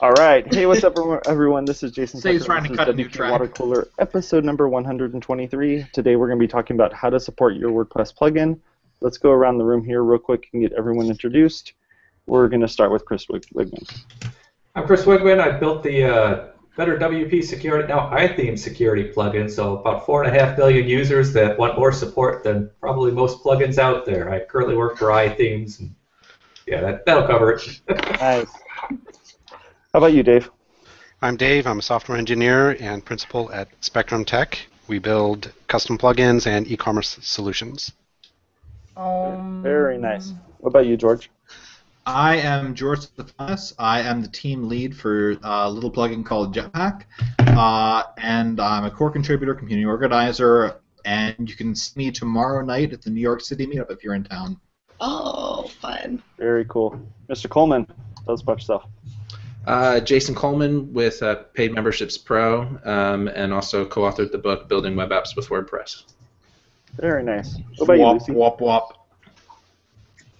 All right. Hey, what's up, everyone? This is Jason. Say he's Tucker. trying to cut is a new track. Water Cooler, episode number 123. Today we're going to be talking about how to support your WordPress plugin. Let's go around the room here real quick and get everyone introduced. We're going to start with Chris Wig- Wiegman. I'm Chris Wiegman. I built the uh, Better WP Security, now iTheme Security plugin. So about four and a half million users that want more support than probably most plugins out there. I currently work for iThemes. And yeah, that, that'll cover it. Nice. How about you, Dave? I'm Dave. I'm a software engineer and principal at Spectrum Tech. We build custom plugins and e-commerce solutions. Um, Very nice. What about you, George? I am George Stephanis. I am the team lead for a little plugin called Jetpack, uh, and I'm a core contributor, community organizer, and you can see me tomorrow night at the New York City meetup if you're in town. Oh, fun. Very cool. Mr. Coleman, tell us about yourself. Uh, Jason Coleman with uh, Paid Memberships Pro, um, and also co-authored the book Building Web Apps with WordPress. Very nice. What about you, wop, Lucy? wop, wop.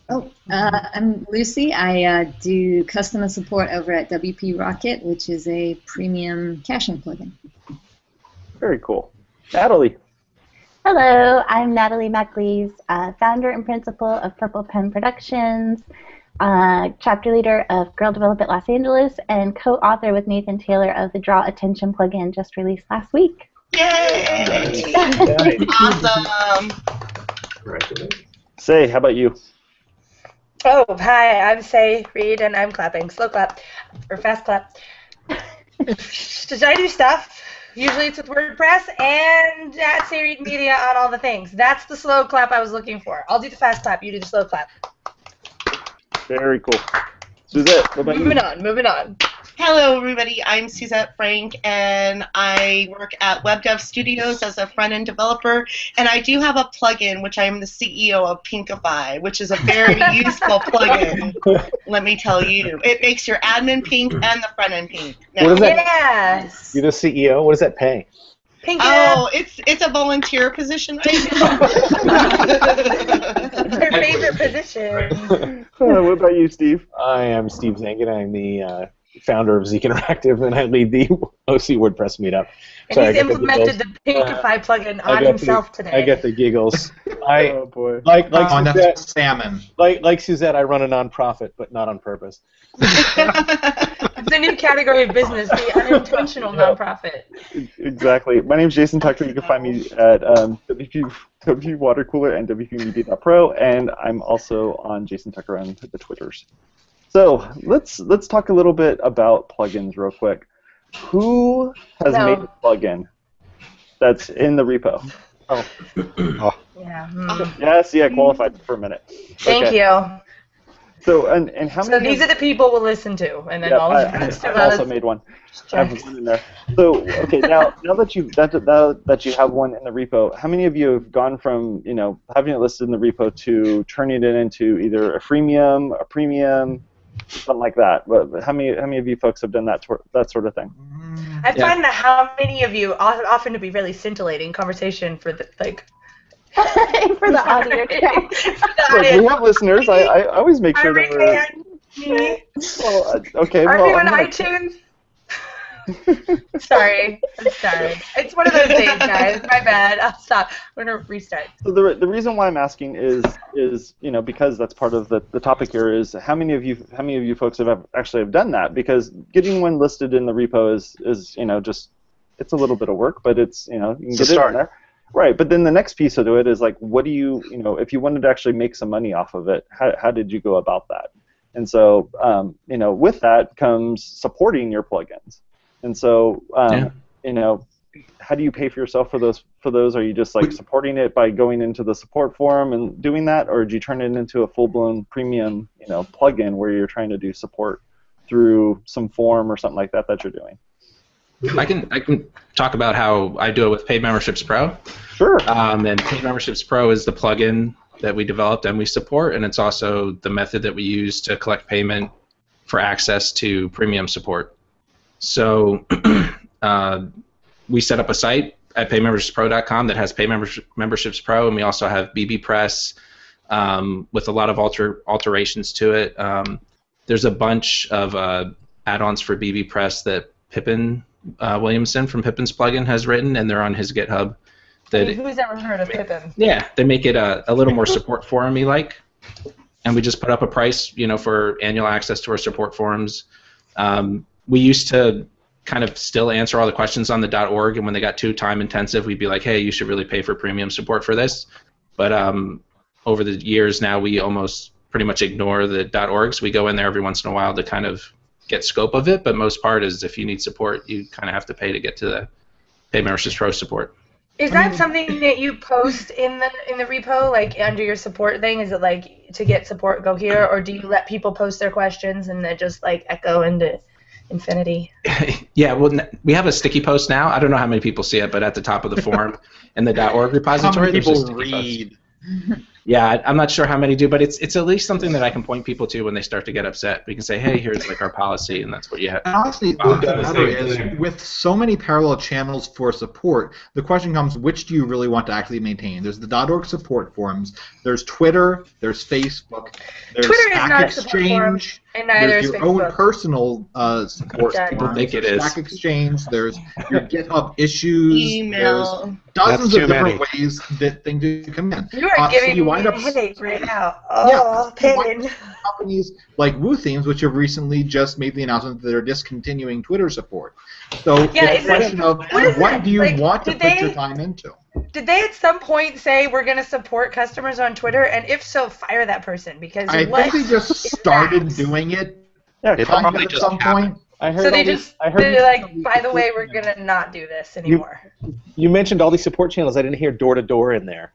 Oh, uh, I'm Lucy. I uh, do customer support over at WP Rocket, which is a premium caching plugin. Very cool. Natalie. Hello, I'm Natalie MacLees, uh, founder and principal of Purple Pen Productions, uh, chapter leader of Girl Develop It Los Angeles, and co-author with Nathan Tyler of the Draw Attention plugin just released last week. Yay! awesome. Congratulations. Sé, how about you? Oh, hi, I'm Sé Reed, and I'm clapping. Slow clap, or fast clap. Does I do stuff? Usually it's with WordPress and at Sé Reed Media on all the things. That's the slow clap I was looking for. I'll do the fast clap, you do the slow clap. Very cool. Suzette, what about you? Moving on, moving on. Hello, everybody. I'm Suzette Franck, and I work at WebDev Studios as a front-end developer. And I do have a plugin, which I am the CEO of Pinkify, which is a very useful plugin. Let me tell you, it makes your admin pink and the front end pink. What is that? Yes. You're the CEO. What does that pay? Pink Oh, it's it's a volunteer position. It's her favorite position. Uh, what about you, Steve? I am Steve Zehngut. I'm the uh, founder of Zeek Interactive, and I lead the OC WordPress meetup. And Sorry, I he's the implemented the giggles. Pinkify plugin I on himself the, today. I get the giggles. I oh boy. like like oh, Suzette, salmon. like like Suzette. I run a nonprofit, but not on purpose. It's a new category of business, the unintentional nonprofit. Exactly. My name is Jason Tucker. You can find me at um, WP, WP Water Cooler and WPmedia.pro, and I'm also on Jason Tucker on the Twitters. So let's let's talk a little bit about plugins real quick. Who has No. made a plugin that's in the repo? Oh. Yeah. mm. Yes, yeah, qualified for a minute. Thank Okay. you. So and and how So many? these are the people we'll listen to, and then Yeah, all I, of the rest I, of I also us. made one. I have one in there. So okay, now now that you that now that you have one in the repo, how many of you have gone from you know having it listed in the repo to turning it into either a freemium, a premium, something like that? But but how many how many of you folks have done that tor- that sort of thing? I Yeah. find that how many of you often to be really scintillating conversation for the like For the audio track. for the Look, we have listeners. I, I always make sure that we're. Everyone, me. Well, uh, okay. Are well, you on gonna- iTunes? sorry, I'm sorry. It's one of those days, guys. My bad. I'll stop. I'm gonna restart. So the, the reason why I'm asking is is you know because that's part of the, the topic here is how many of you how many of you folks have actually have done that because getting one listed in the repo is is you know just it's a little bit of work but it's you know you can It's a get it in there right but then the next piece of it is like what do you you know if you wanted to actually make some money off of it how, how did you go about that and so um, you know with that comes supporting your plugins and so um, Yeah. you know how do you pay for yourself for those for those are you just like supporting it by going into the support forum and doing that or do you turn it into a full-blown premium you know plugin where you're trying to do support through some form or something like that that you're doing I can I can talk about how I do it with Paid Memberships Pro. sure Um, and Paid Memberships Pro is the plugin that we developed and we support, and it's also the method that we use to collect payment for access to premium support. So uh, we set up a site at paidmembershipspro.com that has paymemberships Memberships Pro, and we also have bbPress, um, with a lot of alter alterations to it. Um, there's a bunch of uh, add-ons for bbPress that Pippin uh, Williamson from Pippin's plugin has written, and they're on his GitHub. That Who's ever heard of Pippin? yeah, they make it a, a little more support forum-y like, and we just put up a price, you know, for annual access to our support forums. Um, we used to kind of still answer all the questions on the .org, and when they got too time intensive, we'd be like, hey, you should really pay for premium support for this. But um, over the years now, we almost pretty much ignore the .orgs. We go in there every once in a while to kind of get scope of it, but most part is if you need support, you kind of have to pay to get to the pay versus pro support. Is that something that you post in the in the repo, like under your support thing? Is it like to get support, go here, or do you let people post their questions and then just like echo into infinity? Yeah, well, we have a sticky post now. I don't know how many people see it, but at the top of the forum in the .org repository, there's a people sticky post. read? Yeah, I- I'm not sure how many do, but it's it's at least something that I can point people to when they start to get upset. We can say, hey, here's like our policy, and that's what you have. And honestly, the I've the matter is, with so many parallel channels for support, the question comes: which do you really want to actually maintain? There's the .org support forums. There's Twitter. There's Facebook. There's Twitter is Stack not a support forum, Exchange. And neither There's is your Facebook. own personal uh, support. Yeah. People forums. think it There's is. Stack Exchange. There's your GitHub issues. There's Email. dozens That's of too different many. ways that things do come in. You are Uh, so giving you me wind a up- headache right now. Yeah, Oh, you wind pain. companies like WooThemes, which have recently just made the announcement that they're discontinuing Twitter support. So Yeah, it's is a it- question of what what, is that? do you Like, want to put they- your time into? Did they at some point say we're going to support customers on Twitter? And if so, fire that person because I what think they just started that? doing it Yeah, It probably at just some happened. point. I heard So they all these- just I heard they're like, by the way, we're gonna not do this anymore. You mentioned all these support channels. I didn't hear door to door in there.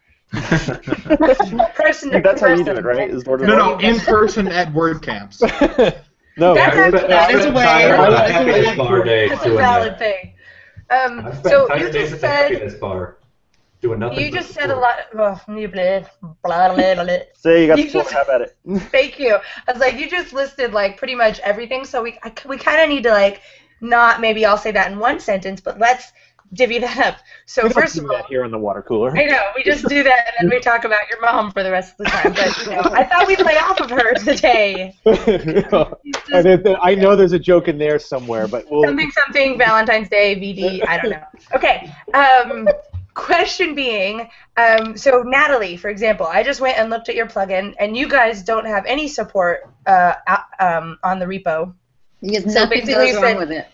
person to That's how you do it, right? Is door to No, door? no, in person at WordCamps. no, That's I- actually- That is a way. I spent happiness bar That's a valid thing. Um, so entire you just at said happiness bar doing nothing. you just said a support. lot. Oh, you blah, blah, blah, blah, blah. Sé you got You the floor. just- Have at it. Thank you. I was like, you just listed like pretty much everything. So we I, we kind of need to like not maybe I'll say that in one sentence, but let's divvy that up. So we don't first do of all, that here in the water cooler. I know we just do that and then we talk about your mom for the rest of the time. But you know, I thought we'd lay off of her today. I, did- I know there's a joke in there somewhere, but we'll. Something something Valentine's Day VD. I don't know. Okay. Um, question being, um, so Natalie, for example, I just went and looked at your plugin, and you guys don't have any support uh, um, on the repo. Because So nothing basically goes you wrong said- with it.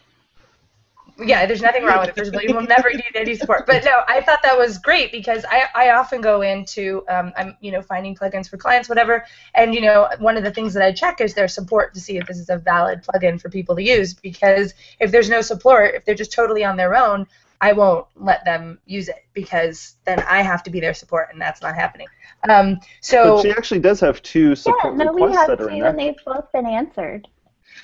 Yeah, there's nothing wrong with it. First of all, you will never need any support. But no, I thought that was great because I, I often go into um, I'm you know finding plugins for clients, whatever, and you know one of the things that I check is their support to see if this is a valid plugin for people to use. Because if there's no support, if they're just totally on their own, I won't let them use it because then I have to be their support, and that's not happening. Um, so But she actually does have two Yeah, support no, we requests have that two, are in and they've both been answered.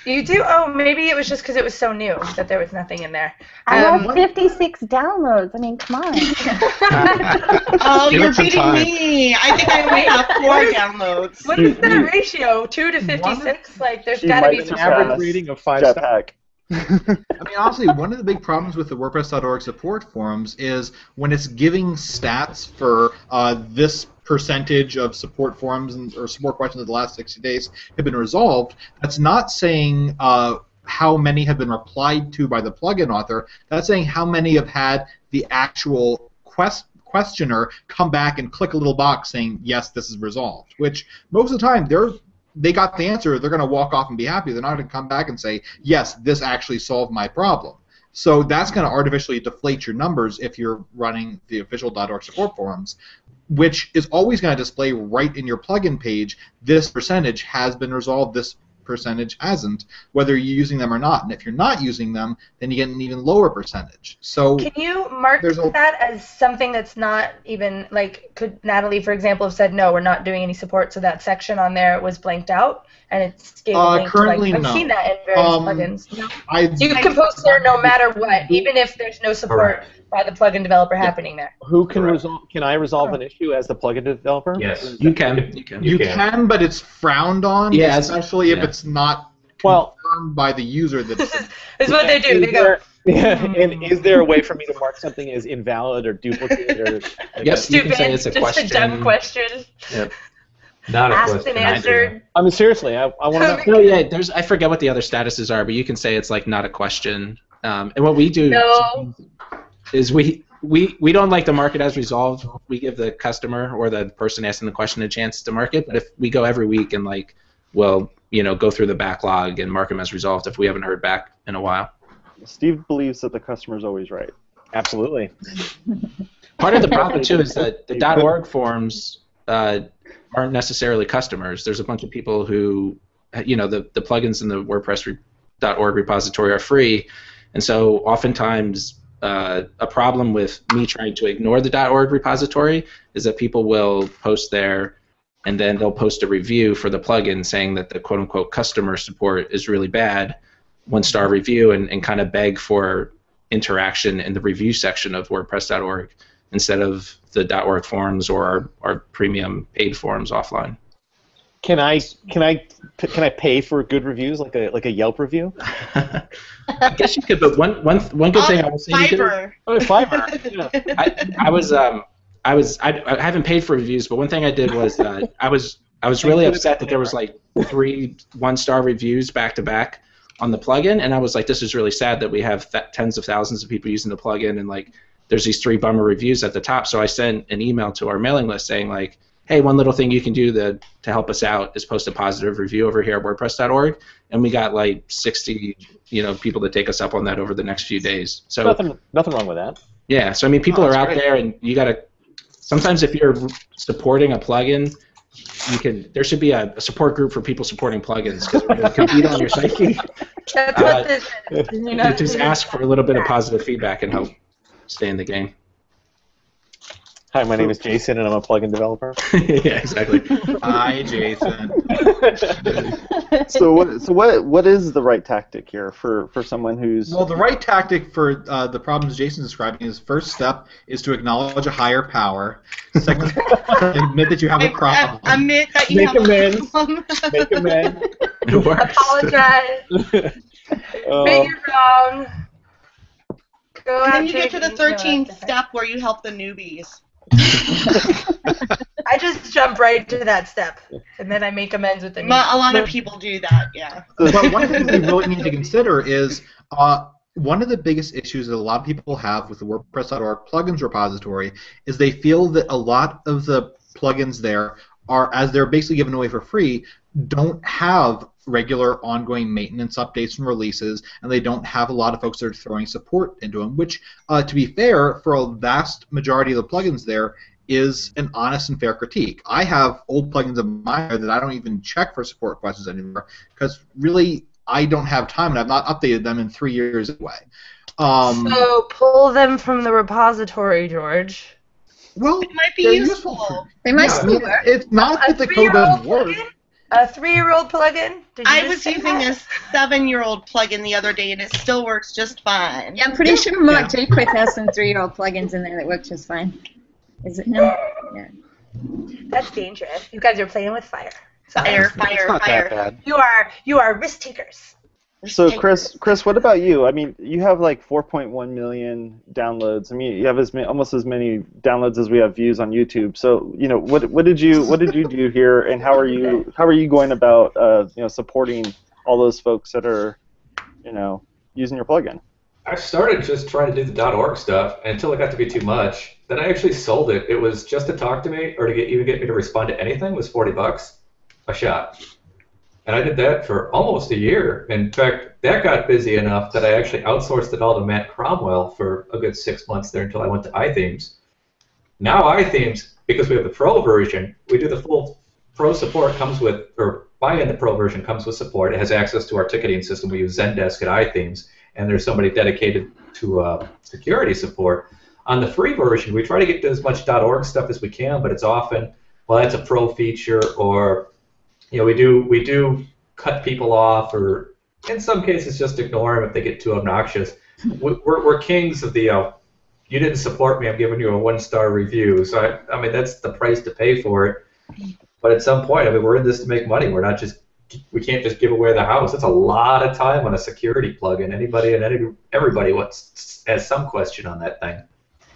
you do? Oh, maybe it was just because it was so new that there was nothing in there. I Um, have 56 downloads. I mean, come on. Oh, Give you're beating time. me. I think I only have four What is- downloads. What is that ratio? Two to fifty-six? Like, there's got to be just some. average us. rating of five stars. Jetpack. I mean, honestly, one of the big problems with the WordPress.org support forums is when it's giving stats for uh, this percentage of support forums and, or support questions in the last 60 days have been resolved. That's not saying uh, how many have been replied to by the plugin author. That's saying how many have had the actual quest questioner come back and click a little box saying yes, this is resolved. Which most of the time they're they got the answer, they're going to walk off and be happy. They're not going to come back and say, yes, this actually solved my problem. So that's going to artificially deflate your numbers if you're running the official .org support forums, which is always going to display right in your plugin page, this percentage has been resolved, this percentage hasn't, whether you're using them or not. And if you're not using them, then you get an even lower percentage. So Can you mark a- that as something that's not even like? Could Natalie, for example, have said no, we're not doing any support, so that section on there was blanked out, and it's gave a Uh, link to, like, currently, I've no. seen that in various Um, plugins. No? I You can post there no matter what, even if there's no support by the plugin developer happening there. Who can Correct. resolve? Can I resolve an issue as the plugin developer? Yes. You can. You can. You can, but it's frowned on, Yeah, it's- especially if it's not Well- confirmed by the user That's is, what they do. Is They go, there- Yeah, and is there a way for me to mark something as invalid or duplicate or? Yes, you can stupid, say it's a just a dumb question. question. Not a Asked question. and answered. I mean, seriously, I, I want to know. No, yeah, there's I forget what the other statuses are, but you can say it's like not a question. Um, and what we do No. Is we we we don't like to market as resolved. We give the customer or the person asking the question a chance to market. But if we go every week and like, well, you know, go through the backlog and mark them as resolved if we haven't heard back in a while. Steve believes that the customer's always right. Absolutely. Part of the problem too is that the .org forums uh, aren't necessarily customers. There's a bunch of people who, you know, the, the plugins in the WordPress re- .org repository are free, and so oftentimes uh, a problem with me trying to ignore the .org repository is that people will post there, and then they'll post a review for the plugin saying that the quote unquote customer support is really bad, one star review, and, and kind of beg for interaction in the review section of WordPress.org instead of the .org forums or our, our premium paid forums offline. Can I can I can I pay for good reviews like a like a Yelp review? I guess you could, but one one one good thing I will say you could, Fiverr. Oh, Fiverr. Yeah. I, I was um I was I, I haven't paid for reviews, but one thing I did was uh, I was I was really upset that there was like three one star reviews back to back on the plugin, and I was like, this is really sad that we have th- tens of thousands of people using the plugin, and like there's these three bummer reviews at the top. So I sent an email to our mailing list saying like, hey, one little thing you can do to to help us out is post a positive review over here at WordPress.org, and we got like 60 you know people to take us up on that over the next few days. So Nothing nothing wrong with that. yeah, so I mean, people Oh, are out great. there, and you gotta. Sometimes, if you're supporting a plugin, you can. There should be a, a support group for people supporting plugins because we're going to compete on your psyche. That's Uh, what this is. You know, Just ask for a little bit of positive feedback and help stay in the game. Hi, my name is Jason, and I'm a plugin developer. yeah, exactly. Hi, Jason. So what? So what? What is the right tactic here for for someone who's Well, the right tactic for uh, the problems Jason's describing is first step is to acknowledge a higher power. Second, admit that you have a problem. Admit that you Make have amends. a problem. Make amends. It works. apologize. Um, Admit you're wrong. Go And then you get to the drinking, you know, 13th step where you help the newbies. I just jump right to that step, and then I make amends with the. Ma- A lot of people do that, yeah. but one thing we really need to consider is uh, one of the biggest issues that a lot of people have with the WordPress.org plugins repository is they feel that a lot of the plugins there are, as they're basically given away for free, don't have regular ongoing maintenance updates and releases, and they don't have a lot of folks that are throwing support into them. Which, uh, to be fair, for a vast majority of the plugins there, is an honest and fair critique. I have old plugins of mine that I don't even check for support questions anymore because really I don't have time and I've not updated them in three years anyway. Um, So pull them from the repository, George. well, It might be they're useful. They might yeah, still work. it's not A that the code doesn't work. plugin? A three-year-old plugin? Did you I was using that? a seven-year-old plugin the other day, and it still works just fine. Yeah, I'm pretty sure Mark Jaquith has some three-year-old plugins in there that work just fine. Is it him? Yeah. That's dangerous. You guys are playing with fire. Fire, It's fire, fire. You are you are risk takers. So Chris, Chris, what about you? I mean, you have like 4.1 million downloads. I mean, you have as many, almost as many downloads as we have views on YouTube. So, you know, what what did you what did you do here, and how are you how are you going about uh, you know supporting all those folks that are, you know, using your plugin? I started just trying to do the .org stuff until it got to be too much. Then I actually sold it. It was just to talk to me or to get even get me to respond to anything was 40 bucks a shot. And I did that for almost a year. In fact, that got busy enough that I actually outsourced it all to Matt Cromwell for a good six months there until I went to iThemes. Now iThemes, because we have the Pro version, we do the full Pro support comes with, or buy-in the Pro version comes with support. It has access to our ticketing system. We use Zendesk at iThemes, and there's somebody dedicated to uh, security support. On the free version, we try to get to as much .org stuff as we can, but it's often, well, that's a pro feature, or you know, we do we do cut people off, or in some cases just ignore them if they get too obnoxious. We- We're, we're kings of the, uh, you didn't support me, I'm giving you a one star review. So I, I mean, that's the price to pay for it. But at some point, I mean, we're in this to make money. We're not just we can't just give away the house. It's a lot of time on a security plugin. Anybody and any, everybody wants has some question on that thing.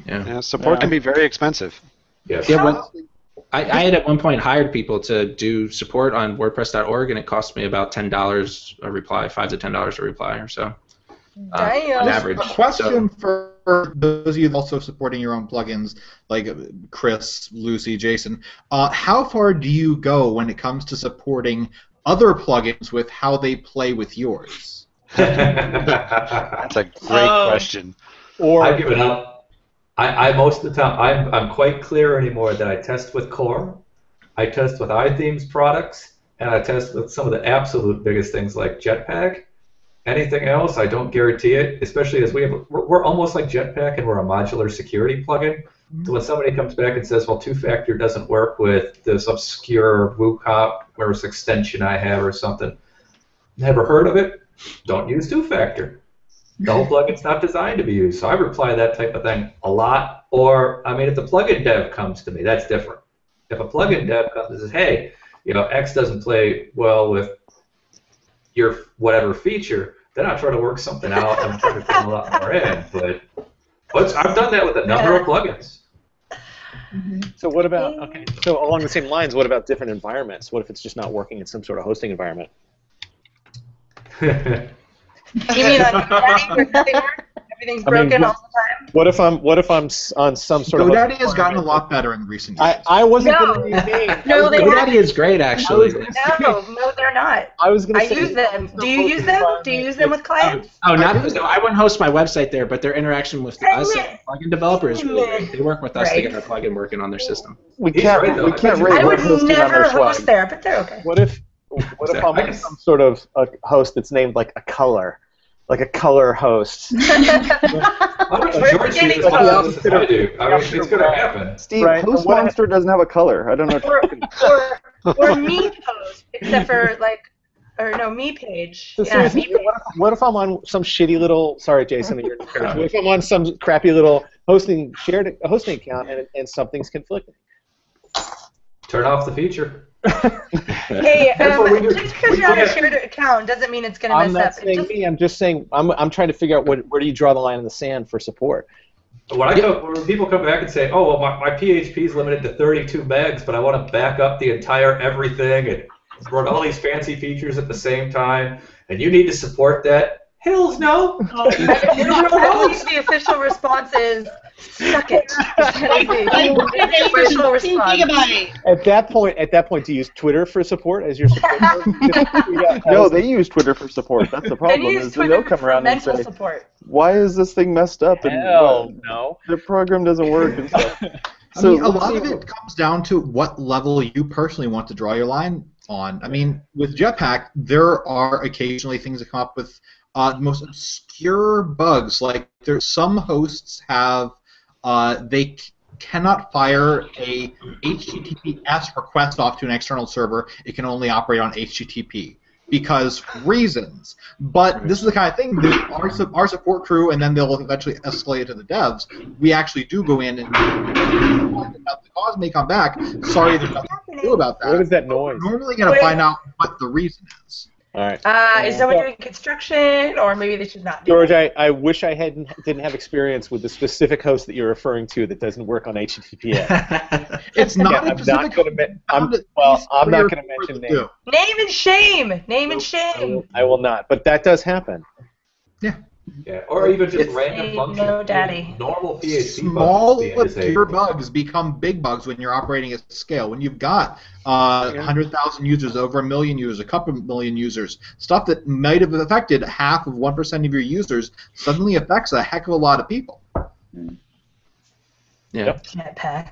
Yeah. Yeah, support can be very expensive. Yes. Yeah, when, I, I had at one point hired people to do support on WordPress.org, and it cost me about ten dollars a reply, five to ten dollars a reply or so, uh, Damn. on average. A question for those of you also supporting your own plugins, like Chris, Lucy, Jason. Uh, how far do you go when it comes to supporting other plugins with how they play with yours? That's a great Oh. question. Or I've given up. I, I most of the time I'm I'm quite clear anymore that I test with Core, I test with iThemes products, and I test with some of the absolute biggest things like Jetpack. Anything else, I don't guarantee it. Especially as we have, we're, we're almost like Jetpack, and we're a modular security plugin. Mm-hmm. So when somebody comes back and says, "Well, two-factor doesn't work with this obscure WooCommerce extension I have or something," never heard of it. Don't use two-factor the whole plugin's not designed to be used. So I reply that type of thing a lot. Or, I mean, if the plugin dev comes to me, that's different. If a plugin dev comes and says, hey, you know, X doesn't play well with your whatever feature, then I try to work something out and try to put a lot more in. But, but I've done that with a number of plugins. So what about mm-hmm. okay? So along the same lines, what about different environments? What if it's just not working in some sort of hosting environment? You mean on GoDaddy where nothing? Everything's I mean, broken what- all the time? What if I'm what if I'm on some sort of GoDaddy has gotten a lot better in recent years. I, I wasn't No. going to name. No, they GoDaddy haven't. is great, actually. No, no, they're not. I was going I to say use them. Do you use them? Do you use them with clients? Oh, oh not no, I wouldn't host my website there, but their interaction with Dang us, it. plugin developers, is really great. They work with us to Right. get their plugin working on their system. we can't right, we can't bet you- rate I would never their host there, but they're okay. What if what if I'm I some sort of a host that's named like a color, like a color host? How much Where's George the gaming uses this as I do? I mean, it's going to happen. Steve, Right, Host what- Monster doesn't have a color. I don't know. or, or, or me post, except for like, or no, me page. So Yeah, me page. what, if, what if I'm on some shitty little? Sorry, Jason, you're. what if I'm on some crappy little hosting shared hosting account and, and something's conflicting? Turn off the feature. Hey, That's what we um, just because you're on a shared account doesn't mean it's gonna I'm mess not up. Saying just- me. I'm just saying I'm, I'm trying to figure out what, where do you draw the line in the sand for support. When I come, when people come back and say, "Oh, well, my, my PHP is limited to 32 megs, but I want to back up the entire everything and run all these fancy features at the same time, and you need to support that," Hills, no. I believe the official response is suck it. That is response. At that point, at that point, do you use Twitter for support as your support? mode? No, they use Twitter for support. That's the Then problem. use Is then they'll Twitter come for around and say, support. "Why is this thing messed up?" And Hell uh, no. the program doesn't work and stuff. I So mean, a lot see- of it comes down to what level you personally want to draw your line on. I mean, with Jetpack, there are occasionally things that come up with uh, the most obscure bugs. Like there, some hosts have uh, they c- cannot fire a HTTPS request off to an external server. It can only operate on HTTP because reasons. But this is the kind of thing that our, su- our support crew, and then they'll eventually escalate it to the devs. We actually do go in and the cause may come back. Sorry, there's nothing to do about that. What is that noise? We're normally going to find out what the reason is. All right. Uh, is someone doing construction, or maybe they should not do George, I, I wish I hadn't didn't have experience with the specific host that you're referring to that doesn't work on HTTPS. It's Yeah, not a I'm not specific going to. I'm, well, I'm not going to mention that names. do. Name and shame. Name and I will, shame. I will not. But that does happen. Yeah, or even just It's- random Ain't functions. no daddy. Normal PHP Small bugs obscure bugs become big bugs when you're operating at scale. When you've got uh, 100,000 users, over a million users, a couple million users, stuff that might have affected half of 1% of your users suddenly affects a heck of a lot of people. Yeah. Jetpack.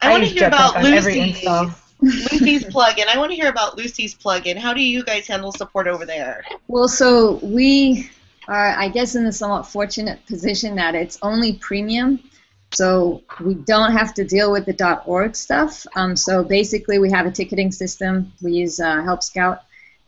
I want to hear about Jetpack Lucy's install. Lucy's plugin. I want to hear about Lucy's plugin. How do you guys handle support over there? Well, so we are, I guess, in the somewhat fortunate position that it's only premium, so we don't have to deal with the .org stuff. Um, so basically, we have a ticketing system. We use uh, Help Scout,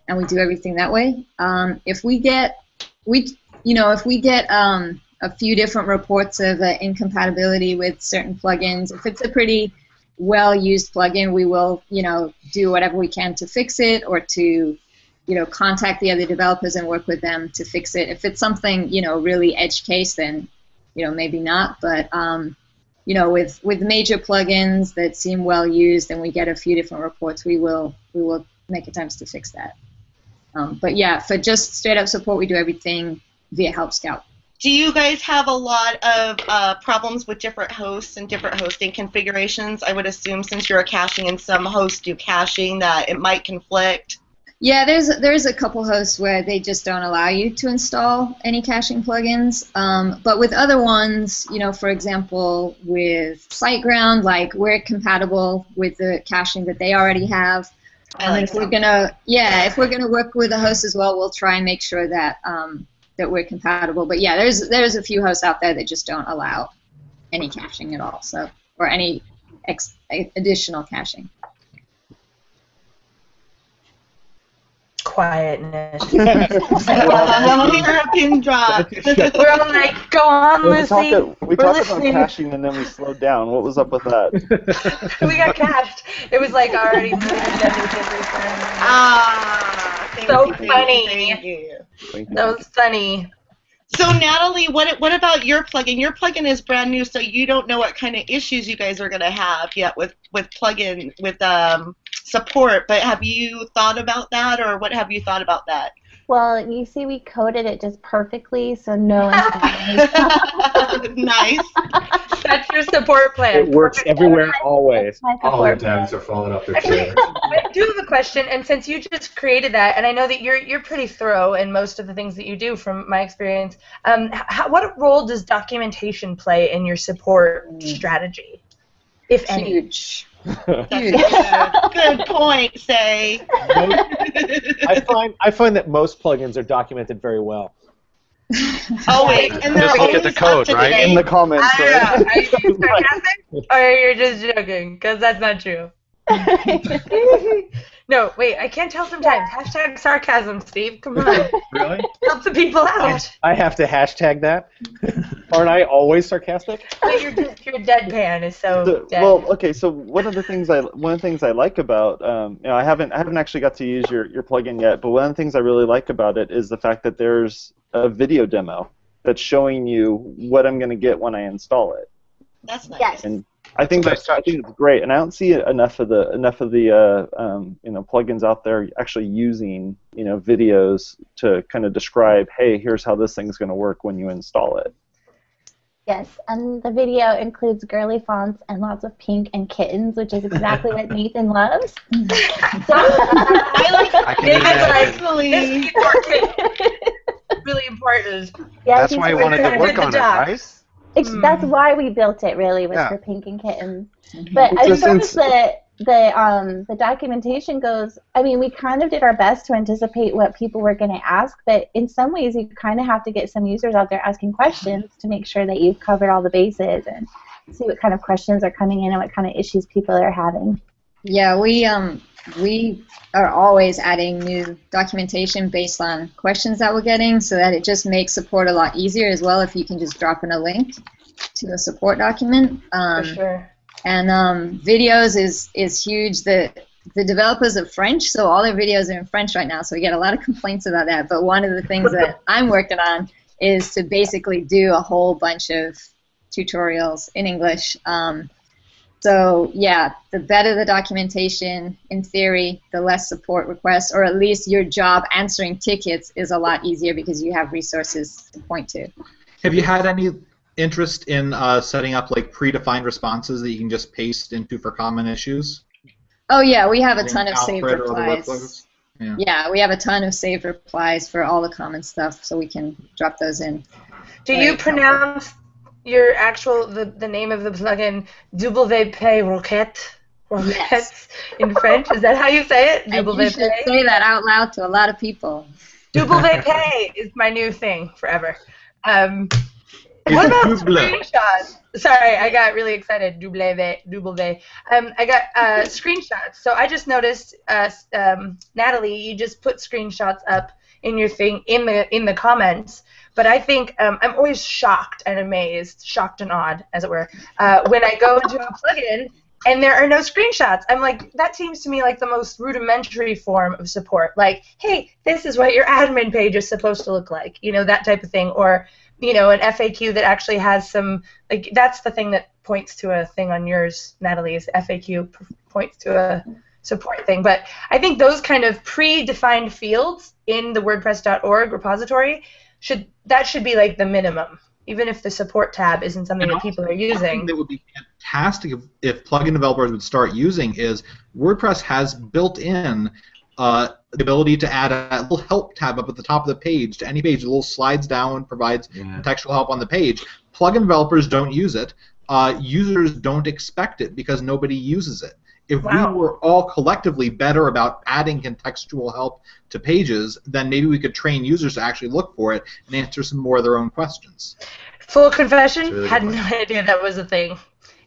and we do everything that way. Um, if we get, we, you know, if we get um, a few different reports of uh, incompatibility with certain plugins, if it's a pretty well-used plugin, we will, you know, do whatever we can to fix it or to you know, contact the other developers and work with them to fix it. If it's something, you know, really edge case, then, you know, maybe not. But um, you know, with with major plugins that seem well used and we get a few different reports, we will we will make attempts to fix that. Um, but yeah, for just straight up support, we do everything via Help Scout. Do you guys have a lot of uh, problems with different hosts and different hosting configurations? I would assume since you're caching and some hosts do caching that it might conflict. Yeah, there's there's a couple hosts where they just don't allow you to install any caching plugins. Um, but with other ones, you know, for example, with SiteGround, like we're compatible with the caching that they already have. Um, like if we're gonna, yeah, if we're gonna work with a host as well, we'll try and make sure that um, that we're compatible. But yeah, there's there's a few hosts out there that just don't allow any caching at all, so or any ex- additional caching. Quietness. Well, hear a pin drop. We're all like, go on, we Lucy. talked, we We're talked about listening. caching and then we slowed down. What was up with that? we got cashed. It was like already moved. Ah, So you, funny. thank you. Thank you. That was funny. So Natalie, what what about your plugin? Your plugin is brand new, so you don't know what kind of issues you guys are going to have yet with with plugin with um, support. But have you thought about that, or what have you thought about that? Well, you see, we coded it just perfectly, so no one. nice. That's your support plan. It works everywhere, always. All the support plan. devs are falling off their chairs. I do have a question, and since you just created that, and I know that you're you're pretty thorough in most of the things that you do, from my experience, um, how, what role does documentation play in your support strategy, if any? Huge. That's a good, good point. Say. I find I find that most plugins are documented very well. Oh wait, and Just they're look at the code, right? In the comments, I don't right? know. Are you sarcastic, or you're just joking? Because that's not true. no, wait, I can't tell sometimes. Hashtag sarcasm, Steve. Come on, Really? help the people out. I have to hashtag that. Aren't I always sarcastic? But your your deadpan is so So- dead. well, okay. So one of the things I one of the things I like about um, you know I haven't I haven't actually got to use your, your plugin yet, but one of the things I really like about it is the fact that there's a video demo that's showing you what I'm going to get when I install it, That's nice. Yes. and I think That's that's I think it's great, and I don't see enough of the enough of the uh, um, you know plugins out there actually using you know videos to kind of describe, hey, here's how this thing's going to work when you install it. Yes, and the video includes girly fonts and lots of pink and kittens, which is exactly what Nathan loves. I like I can Nathan's imagine. like, this actually. is important. really important. Yeah, That's why I really wanted to at work the on it, job. right? It's, Mm. That's why we built it. Really, was Yeah. for pink and kittens. But Well, as far as since- the the um the documentation goes, I mean, we kind of did our best to anticipate what people were going to ask, but in some ways, you kind of have to get some users out there asking questions to make sure that you've covered all the bases and see what kind of questions are coming in and what kind of issues people are having. Yeah, we um we are always adding new documentation based on questions that we're getting, so that it just makes support a lot easier as well. If you can just drop in a link to a support document, um, For sure. and um, videos is is huge. The the developers are French, so all their videos are in French right now. So we get a lot of complaints about that. But one of the things that I'm working on is to basically do a whole bunch of tutorials in English. Um, so yeah, the better the documentation, in theory, the less support requests, or at least your job answering tickets is a lot easier because you have resources to point to. Have you had any interest in uh, setting up like predefined responses that you can just paste into for common issues? Oh yeah, we have a ton of saved Alfred or other web replies. Yeah. Yeah, we have a ton of saved replies for all the common stuff, so we can drop those in. Do Very you pronounce your actual the, the name of the plugin WP Roquette? Roquette Yes. in French? Is that how you say it? And you should WP? say that out loud to a lot of people. Double WP is my new thing forever. Um, what about double. screenshots? Sorry, I got really excited. Double double Um, I got uh, screenshots. So I just noticed, uh, um, Natalie, you just put screenshots up in your thing in the in the comments. But I think um, I'm always shocked and amazed, shocked and awed, as it were, uh, when I go into a plugin and there are no screenshots. I'm like, that seems to me like the most rudimentary form of support. Like, hey, this is what your admin page is supposed to look like, you know, that type of thing. Or, you know, an FAQ that actually has some, like, that's the thing that points to a thing on yours, Natalie's FAQ points to a support thing. But I think those kind of predefined fields in the WordPress.org repository should, that should be like the minimum. Even if the support tab isn't something And that people are using. that would be fantastic if, if plugin developers would start using is WordPress has built in uh, the ability to add a little help tab up at the top of the page to any page. A little slides down, provides contextual help on the page. Plugin developers don't use it. Uh, users don't expect it because nobody uses it. If Wow. we were all collectively better about adding contextual help to pages, then maybe we could train users to actually look for it and answer some more of their own questions. Full confession, That's really had good no idea that was a thing.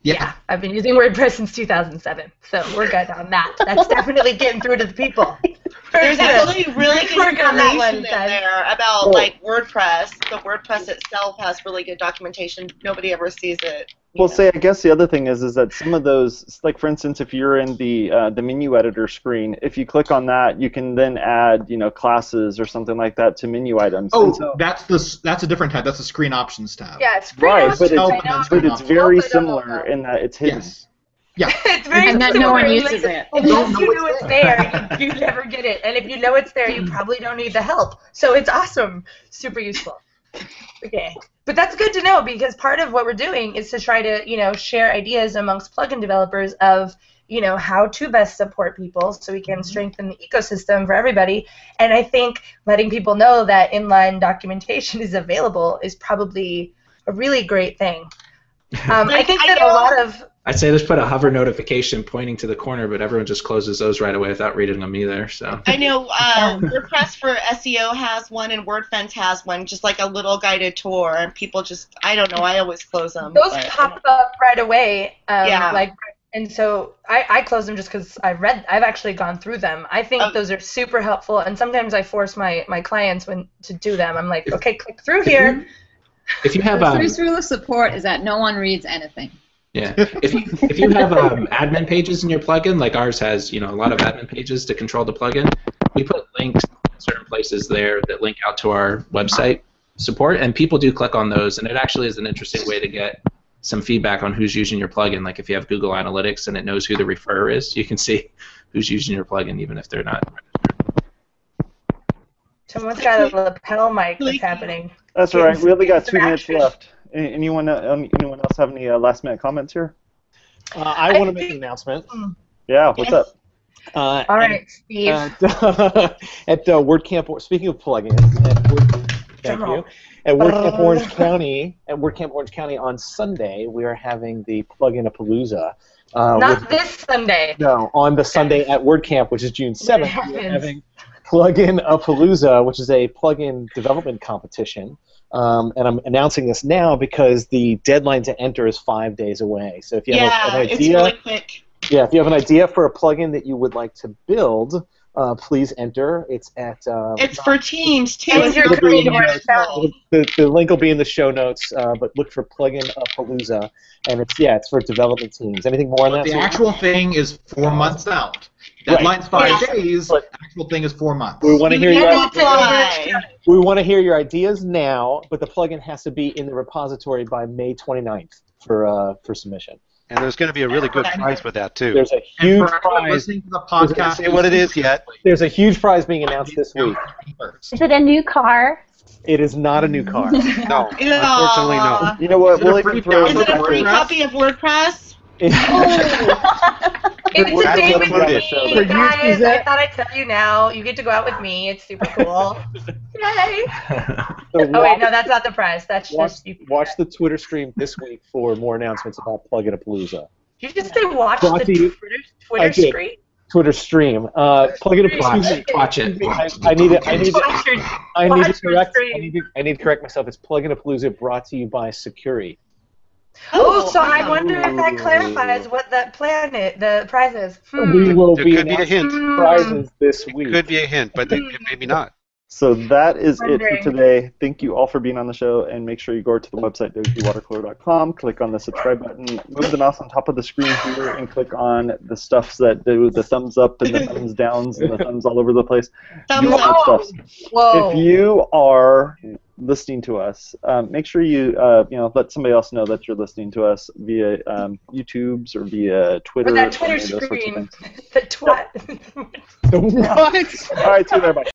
Yeah. I've been using WordPress since 2007, so we're good on that. That's definitely getting through to the people. There's Good. actually really good Work on that one, information in there about Well- like WordPress. The WordPress itself has really good documentation. Nobody ever sees it. You Well, know. say I guess the other thing is is that some of those, like for instance, if you're in the uh, the menu editor screen, if you click on that, you can then add you know classes or something like that to menu items. Oh, so- that's the that's a different tab. That's the screen options tab. Yeah, it's Right, pretty but it's- much- but it's very Help, I don't similar in that it's hidden. Yes. Yeah. it's very And then no one uses it. Unless you know it's there, you, you never get it. And if you know it's there, you probably don't need the help. So it's awesome. Super useful. Okay. But that's good to know because part of what we're doing is to try to, you know, share ideas amongst plugin developers of, you know, how to best support people so we can strengthen the ecosystem for everybody. And I think letting people know that inline documentation is available is probably a really great thing. Um, I think that a lot of I'd say just put a hover notification pointing to the corner, but everyone just closes those right away without reading them either. So I know uh, WordPress for SEO has one and WordFence has one, just like a little guided tour, and people just, I don't know, I always close them. those but- pop up right away. Um, Yeah. Like, and so I, I close them just because I've read, I've actually gone through them. I think Oh. those are super helpful, and sometimes I force my my clients when to do them. I'm like, If- okay, click through here. you, if you have The um, first rule of support is that no one reads anything. Yeah. If you if you have um, admin pages in your plugin, like ours has, you know, a lot of admin pages to control the plugin, we put links in certain places there that link out to our website support, and people do click on those, and it actually is an interesting way to get some feedback on who's using your plugin. Like if you have Google Analytics and it knows who the referrer is, you can see who's using your plugin even if they're not. Registered. Someone's got a lapel mic that's happening. That's all right. We only got two minutes left. A- Anyone uh, um, anyone else have any uh, last minute comments here? Uh, I want to make an announcement. Yeah. What's Yes. up? Uh, All right, Steve. At, at uh, WordCamp, speaking of plugins, at Word, thank Drum roll. you. At WordCamp Orange County, at WordCamp Orange County on Sunday, we are having the plugin palooza. Uh, Not with- this Sunday. no, on the Sunday at WordCamp, which is June 7th, we are happens? having Plugin a Palooza, which is a plugin development competition. Um, and I'm announcing this now because the deadline to enter is five days away. So if you have yeah, a, an it's idea, really quick. yeah, if you have an idea for a plugin that you would like to build, uh, please enter. It's at uh, It's for teams too. It's you're for It'll be in coming to the- the, the link will be in the show notes, uh, but look for plugin a Palooza, and it's yeah, it's for development teams. Anything more on that? The Susan? actual thing is four months out. Right. Deadline's five Yeah. days. But- actual thing is four months. We want to hear You your never apply. we want to hear your ideas now, but the plugin has to be in the repository by May 29th for uh, for submission. And there's going to be a really good prize with that too. There's a And huge for prize. listening to the podcast, Say what it is yet. There's a huge prize being announced this week. Is it a new car? It is not a new car. No, unfortunately, no. You know what? Is We'll a even free throw Is it a free copy of WordPress? It's We're the happy same to with me, it. For you, guys. I thought I'd tell you now. You get to go out with me. It's super cool. Yay! So Oh wait, watch, no, that's not the prize. That's watch, just you. watch the Twitter stream this week for more announcements about Plug Plugin a Palooza. You just say watch Brought the to you- Twitter, I Twitter did. Twitter stream. Uh, Plugin a Watch, Palooza. watch it. I, I need to. I need to. I need to correct. I need to, I need to correct myself. It's Plugin a Palooza brought to you by Sucuri. Oh, so I wonder if that clarifies what that plan is, the prize is. Hmm. We will There be could be a hint. Prizes this week. Could be a hint, but it- maybe not. So that is it for today. Thank you all for being on the show, and make sure you go to the website wpwatercooler.com, click on the subscribe button, move the mouse on top of the screen here, and click on the stuffs that do the thumbs up and the thumbs downs and the thumbs all over the place. Thumbs up. those. Whoa. If you are listening to us, um, make sure you uh, you know let somebody else know that you're listening to us via um, YouTube's or via Twitter. Or that Twitter any of those sorts of screen. the twat. the what? All right, see you there. Bye.